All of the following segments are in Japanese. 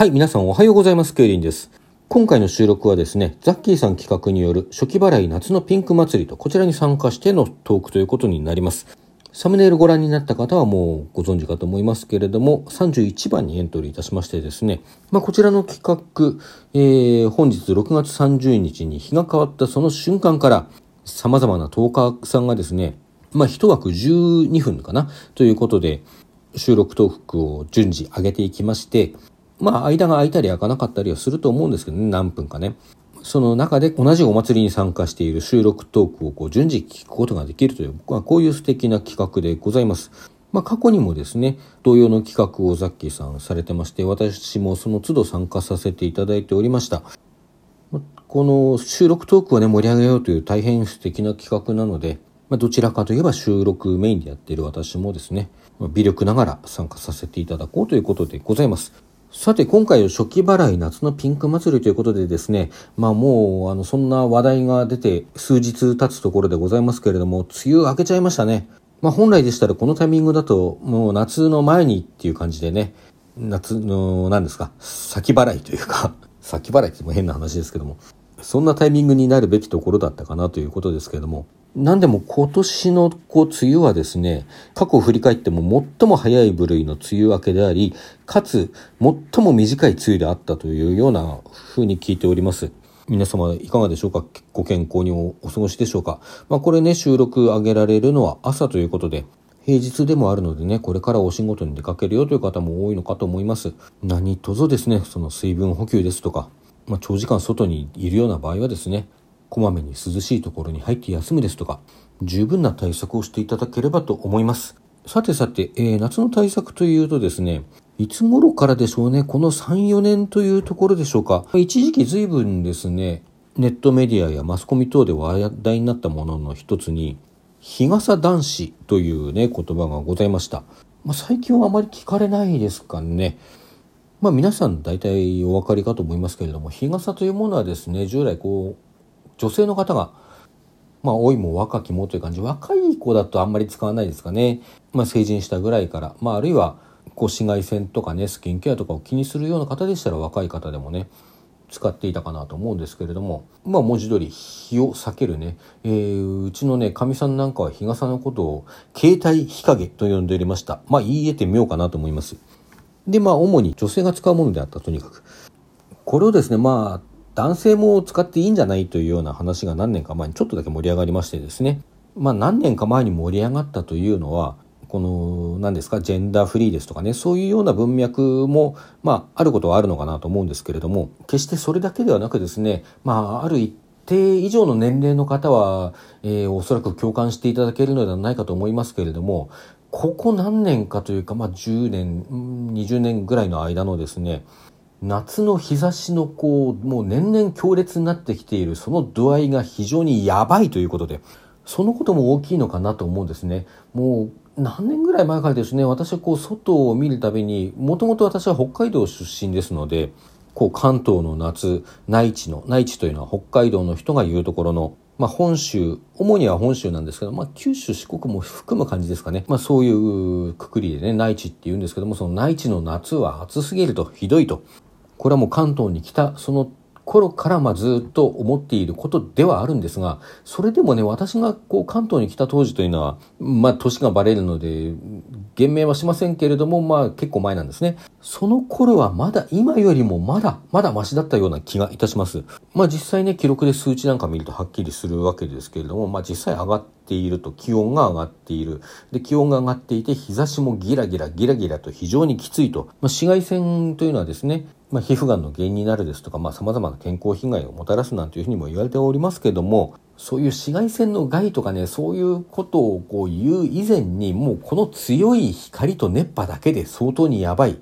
はい、皆さんおはようございます。ケイリンです。今回の収録はですね、ザッキーさん企画による初期払い夏のピンク祭りとこちらに参加してのトークということになります。サムネイルご覧になった方はもうご存知かと思いますけれども、31番にエントリーいたしましてですね、まあ、こちらの企画、えー、本日6月30日に日が変わったその瞬間から、様々なトーカーさんがですね、まあ、一枠12分かなということで、収録トークを順次上げていきまして、まあ、間が空いたり開かなかったりはすると思うんですけどね、何分かね。その中で同じお祭りに参加している収録トークをこう順次聞くことができるという、まあ、こういう素敵な企画でございます。まあ、過去にもですね、同様の企画をザッキーさんされてまして、私もその都度参加させていただいておりました。この収録トークをね、盛り上げようという大変素敵な企画なので、まあ、どちらかといえば収録メインでやっている私もですね、微力ながら参加させていただこうということでございます。さて、今回の初期払い夏のピンク祭りということでですね、まあもう、あの、そんな話題が出て数日経つところでございますけれども、梅雨明けちゃいましたね。まあ本来でしたらこのタイミングだと、もう夏の前にっていう感じでね、夏の、何ですか、先払いというか、先払いっても変な話ですけども、そんなタイミングになるべきところだったかなということですけれども、何でも今年のこう梅雨はですね、過去を振り返っても最も早い部類の梅雨明けであり、かつ最も短い梅雨であったというような風に聞いております。皆様いかがでしょうか？ご健康にお過ごしでしょうか？まあこれね、収録上げられるのは朝ということで、平日でもあるのでね、これからお仕事に出かけるよという方も多いのかと思います。何卒ですね、その水分補給ですとか、まあ、長時間外にいるような場合はですね、こまめに涼しいところに入って休むですとか、十分な対策をしていただければと思います。さてさて、えー、夏の対策というとですね、いつ頃からでしょうね、この3、4年というところでしょうか。一時期随分ですね、ネットメディアやマスコミ等で話題になったものの一つに、日傘男子というね、言葉がございました。まあ、最近はあまり聞かれないですかね。まあ皆さん大体お分かりかと思いますけれども、日傘というものはですね、従来こう、女性の方が、まあ、老いも若きもという感じ、若い子だとあんまり使わないですかね。まあ、成人したぐらいから、まあ、あるいは、こう、紫外線とかね、スキンケアとかを気にするような方でしたら、若い方でもね、使っていたかなと思うんですけれども、まあ、文字通り、日を避けるね、えー、うちのね、かみさんなんかは日傘のことを、携帯日陰と呼んでおりました。まあ、言い得てみようかなと思います。で、まあ、主に女性が使うものであった、とにかく。これをですね、まあ、男性も使っていいんじゃないというような話が何年か前にちょっとだけ盛り上がりましてですね。まあ何年か前に盛り上がったというのはこの何ですかジェンダーフリーですとかねそういうような文脈もまああることはあるのかなと思うんですけれども決してそれだけではなくですねまあある一定以上の年齢の方は、えー、おそらく共感していただけるのではないかと思いますけれどもここ何年かというか、まあ、10年20年ぐらいの間のですね夏の日差しのこう、もう年々強烈になってきているその度合いが非常にやばいということで、そのことも大きいのかなと思うんですね。もう何年ぐらい前からですね、私はこう外を見るたびに、もともと私は北海道出身ですので、こう関東の夏、内地の、内地というのは北海道の人が言うところの、まあ本州、主には本州なんですけど、まあ九州、四国も含む感じですかね。まあそういうくくりでね、内地って言うんですけども、その内地の夏は暑すぎると、ひどいと。これはもう関東に来たその頃からまずっと思っていることではあるんですが、それでもね、私がこう関東に来た当時というのは、まあ年がバレるので、言明はしませんけれども、まあ結構前なんですね。その頃はまだ今よりもまだ、まだマシだったような気がいたします。まあ実際ね、記録で数値なんか見るとはっきりするわけですけれども、まあ実際上がってていると気温が上がっている。で、気温が上がっていて日差しもギラギラギラギラと非常にきついと。まあ紫外線というのはですね、まあ、皮膚がんの原因になるですとか、まあ、様々な健康被害をもたらすなんていうふうにも言われておりますけども、そういう紫外線の害とかね、そういうことをこう言う以前に、もうこの強い光と熱波だけで相当にやばい。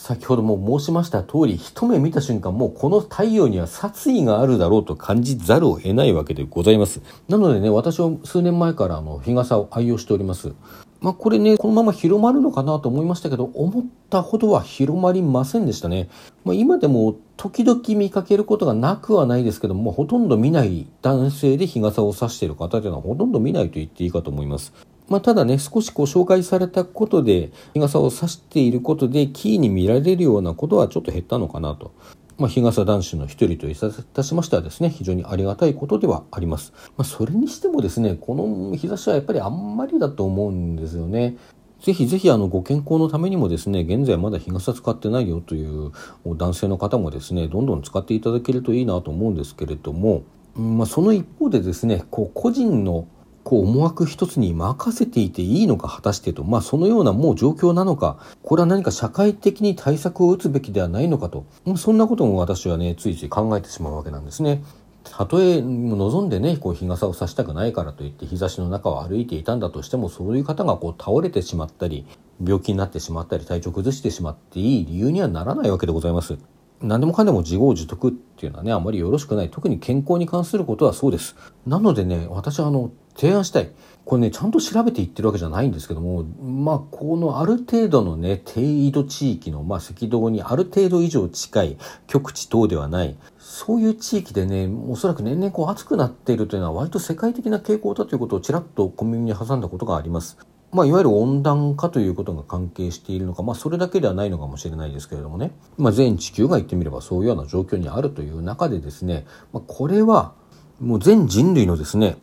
先ほども申しました通り、一目見た瞬間、もうこの太陽には殺意があるだろうと感じざるを得ないわけでございます。なのでね、私は数年前からあの日傘を愛用しております。まあこれね、このまま広まるのかなと思いましたけど、思ったほどは広まりませんでしたね。まあ今でも時々見かけることがなくはないですけども、ほとんど見ない男性で日傘を差している方というのはほとんど見ないと言っていいかと思います。まあ、ただね、少しこう紹介されたことで、日傘を差していることで、キーに見られるようなことはちょっと減ったのかなと。まあ、日傘男子の一人といたしましてはですね、非常にありがたいことではあります。まあ、それにしてもですね、この日差しはやっぱりあんまりだと思うんですよね。ぜひぜひあのご健康のためにもですね、現在まだ日傘使ってないよという男性の方もですね、どんどん使っていただけるといいなと思うんですけれども、まあ、その一方でですね、こう個人のこう思惑一つに任せていていいのか果たしてと、まあそのようなもう状況なのか、これは何か社会的に対策を打つべきではないのかと、そんなことも私はね、ついつい考えてしまうわけなんですね。たとえ望んでね、こう日傘を差したくないからといって日差しの中を歩いていたんだとしても、そういう方がこう倒れてしまったり、病気になってしまったり、体調崩してしまっていい理由にはならないわけでございます。何でもかんでも自業自得っていうのはね、あまりよろしくない。特に健康に関することはそうです。なのでね、私はあの、提案したい。これね、ちゃんと調べていってるわけじゃないんですけども、まあ、このある程度のね、低緯度地域の、まあ、赤道にある程度以上近い極地等ではない、そういう地域でね、おそらく年々こう暑くなっているというのは割と世界的な傾向だということをちらっと小耳に挟んだことがあります。まあ、いわゆる温暖化ということが関係しているのか、まあ、それだけではないのかもしれないですけれどもね、まあ、全地球が言ってみればそういうような状況にあるという中でですね、まあ、これはもう全人類のですね、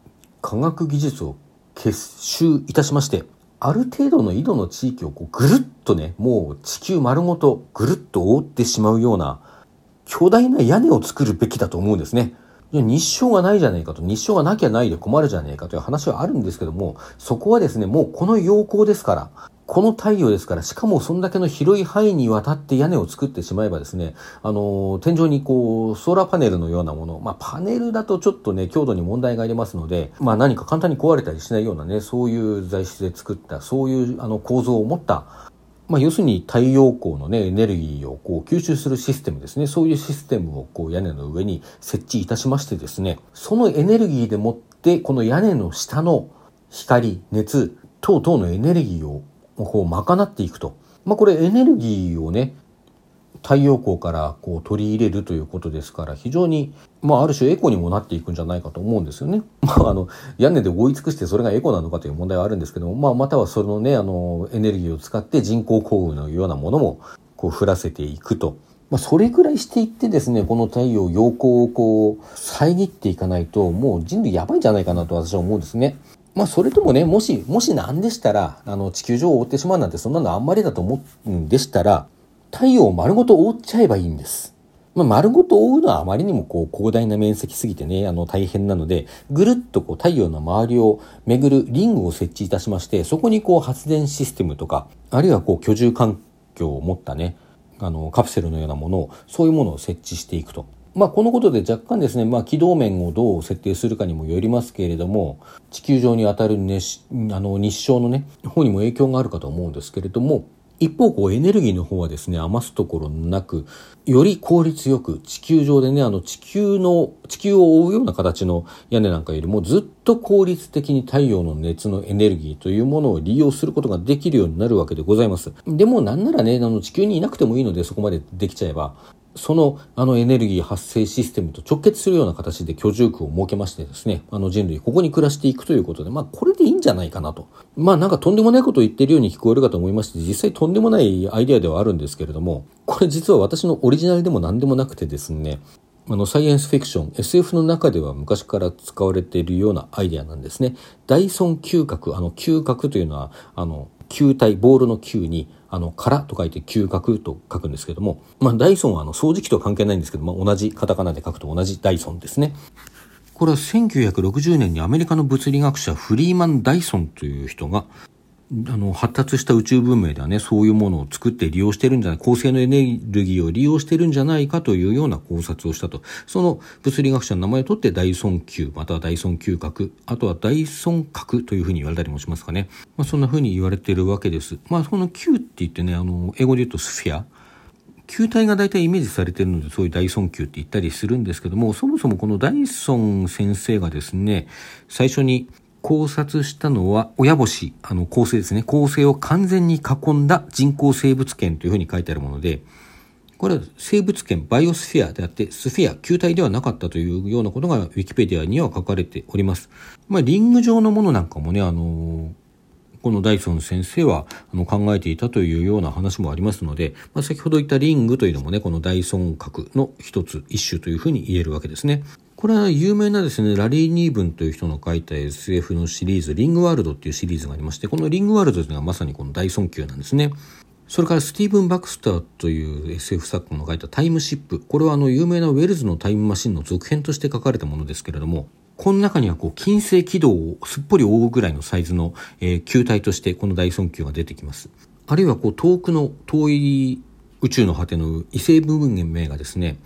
科学技術を結集いたしまして、ある程度の緯度の地域をこうぐるっとね、もう地球丸ごとぐるっと覆ってしまうような巨大な屋根を作るべきだと思うんですね。日照がないじゃないかと、日照がなきゃないで困るじゃねえかという話はあるんですけども、そこはですね、もうこの陽光ですから、この太陽ですから、しかもそんだけの広い範囲にわたって屋根を作ってしまえばですね、あの、天井にこう、ソーラーパネルのようなもの、まあパネルだとちょっとね、強度に問題がありますので、まあ何か簡単に壊れたりしないようなね、そういう材質で作った、そういうあの構造を持ったまあ、要するに太陽光のね、エネルギーをこう吸収するシステムですね。そういうシステムをこう屋根の上に設置いたしましてですね、そのエネルギーでもって、この屋根の下の光、熱、等々のエネルギーをこう賄っていくと。まあ、これエネルギーをね、太陽光からこう取り入れるということですから非常に、まあ、ある種エコにもなっていくんじゃないかと思うんですよね。まあ、あの屋根で覆い尽くしてそれがエコなのかという問題はあるんですけども、まあ、またはそのねあのエネルギーを使って人工降雨のようなものもこう降らせていくと。まあ、それぐらいしていってですね、この太陽、陽光をこう、遮っていかないと、もう人類やばいんじゃないかなと私は思うんですね。まあ、それともね、もし、もしなんでしたら、あの、地球上を覆ってしまうなんて、そんなのあんまりだと思うんでしたら、太陽を丸ごと覆っちゃえばいいんです。まあ、丸ごと覆うのはあまりにもこう広大な面積すぎてね、あの大変なので、ぐるっとこう太陽の周りを巡るリングを設置いたしまして、そこにこう発電システムとか、あるいはこう居住環境を持ったね、あのカプセルのようなものを、そういうものを設置していくと。まあ、このことで若干ですね、まあ、軌道面をどう設定するかにもよりますけれども、地球上に当たる熱あの日照のね、方にも影響があるかと思うんですけれども、一方、こう、エネルギーの方はですね、余すところなく、より効率よく、地球上でね、あの、地球の、地球を覆うような形の屋根なんかよりも、ずっと効率的に太陽の熱のエネルギーというものを利用することができるようになるわけでございます。でも、なんならね、あの、地球にいなくてもいいので、そこまでできちゃえば、そのあのエネルギー発生システムと直結するような形で居住区を設けましてですね、あの人類ここに暮らしていくということで、まあこれでいいんじゃないかなと。まあなんかとんでもないことを言ってるように聞こえるかと思いまして、実際とんでもないアイデアではあるんですけれども、これ実は私のオリジナルでも何でもなくてですね、あの、サイエンスフィクション、SF の中では昔から使われているようなアイデアなんですね。ダイソン嗅覚、あの、嗅覚というのは、あの、球体、ボールの球に、あの、空と書いて嗅覚と書くんですけども、まあ、ダイソンはあの、掃除機とは関係ないんですけど、まあ、同じカタカナで書くと同じダイソンですね。これは1960年にアメリカの物理学者フリーマン・ダイソンという人があの、発達した宇宙文明ではね、そういうものを作って利用してるんじゃない、高性能エネルギーを利用してるんじゃないかというような考察をしたと。その物理学者の名前を取ってダイソン級、またはダイソン級核、あとはダイソン核というふうに言われたりもしますかね。まあ、そんなふうに言われているわけです。まあ、その級って言ってね、あの、英語で言うとスフィア。球体が大体イメージされているので、そういうダイソン球って言ったりするんですけども、そもそもこのダイソン先生がですね、最初に考察したのは、親星、あの、構成ですね。構成を完全に囲んだ人工生物圏というふうに書いてあるもので、これは生物圏、バイオスフィアであって、スフィア、球体ではなかったというようなことが、ウィキペディアには書かれております。まあ、リング状のものなんかもね、あの、このダイソン先生はあの考えていたというような話もありますので、まあ、先ほど言ったリングというのもね、このダイソン核の一つ、一種というふうに言えるわけですね。これは有名なですね、ラリー・ニーブンという人の書いた SF のシリーズ、リングワールドっていうシリーズがありまして、このリングワールドというのはまさにこの大尊級なんですね。それからスティーブン・バクスターという SF 作家の書いたタイムシップ。これはあの有名なウェルズのタイムマシンの続編として書かれたものですけれども、この中にはこう金星軌道をすっぽり覆うぐらいのサイズの、え、球体としてこの大尊級が出てきます。あるいはこう遠くの遠い宇宙の果ての異星部分名がですね、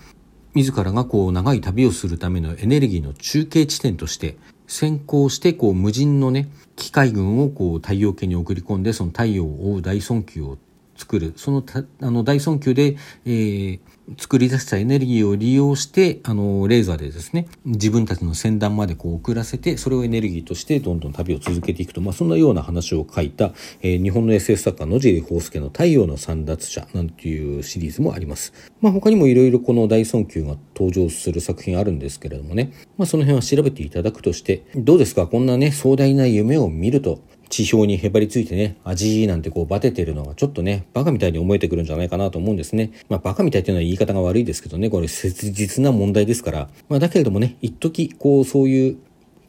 自らがこう長い旅をするためのエネルギーの中継地点として先行してこう無人のね機械群をこう太陽系に送り込んでその太陽を覆う大損球を作る。そのあの大損球で、えー、作り出したエネルギーを利用して、あの、レーザーでですね、自分たちの先端までこう送らせて、それをエネルギーとしてどんどん旅を続けていくと、まあ、そんなような話を書いた、えー、日本の SF 作家野尻宝介の太陽の散奪者なんていうシリーズもあります。まあ、他にもいろいろこの大尊級が登場する作品あるんですけれどもね、まあ、その辺は調べていただくとして、どうですか？こんなね、壮大な夢を見ると、地表にへばりついてね、味なんてこうバテてるのがちょっとね、バカみたいに思えてくるんじゃないかなと思うんですね。まあバカみたいっていうのは言い方が悪いですけどね、これ切実な問題ですから。まあだけれどもね、一時こうそういう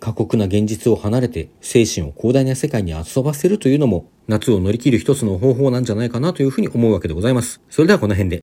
過酷な現実を離れて精神を広大な世界に遊ばせるというのも夏を乗り切る一つの方法なんじゃないかなというふうに思うわけでございます。それではこの辺で。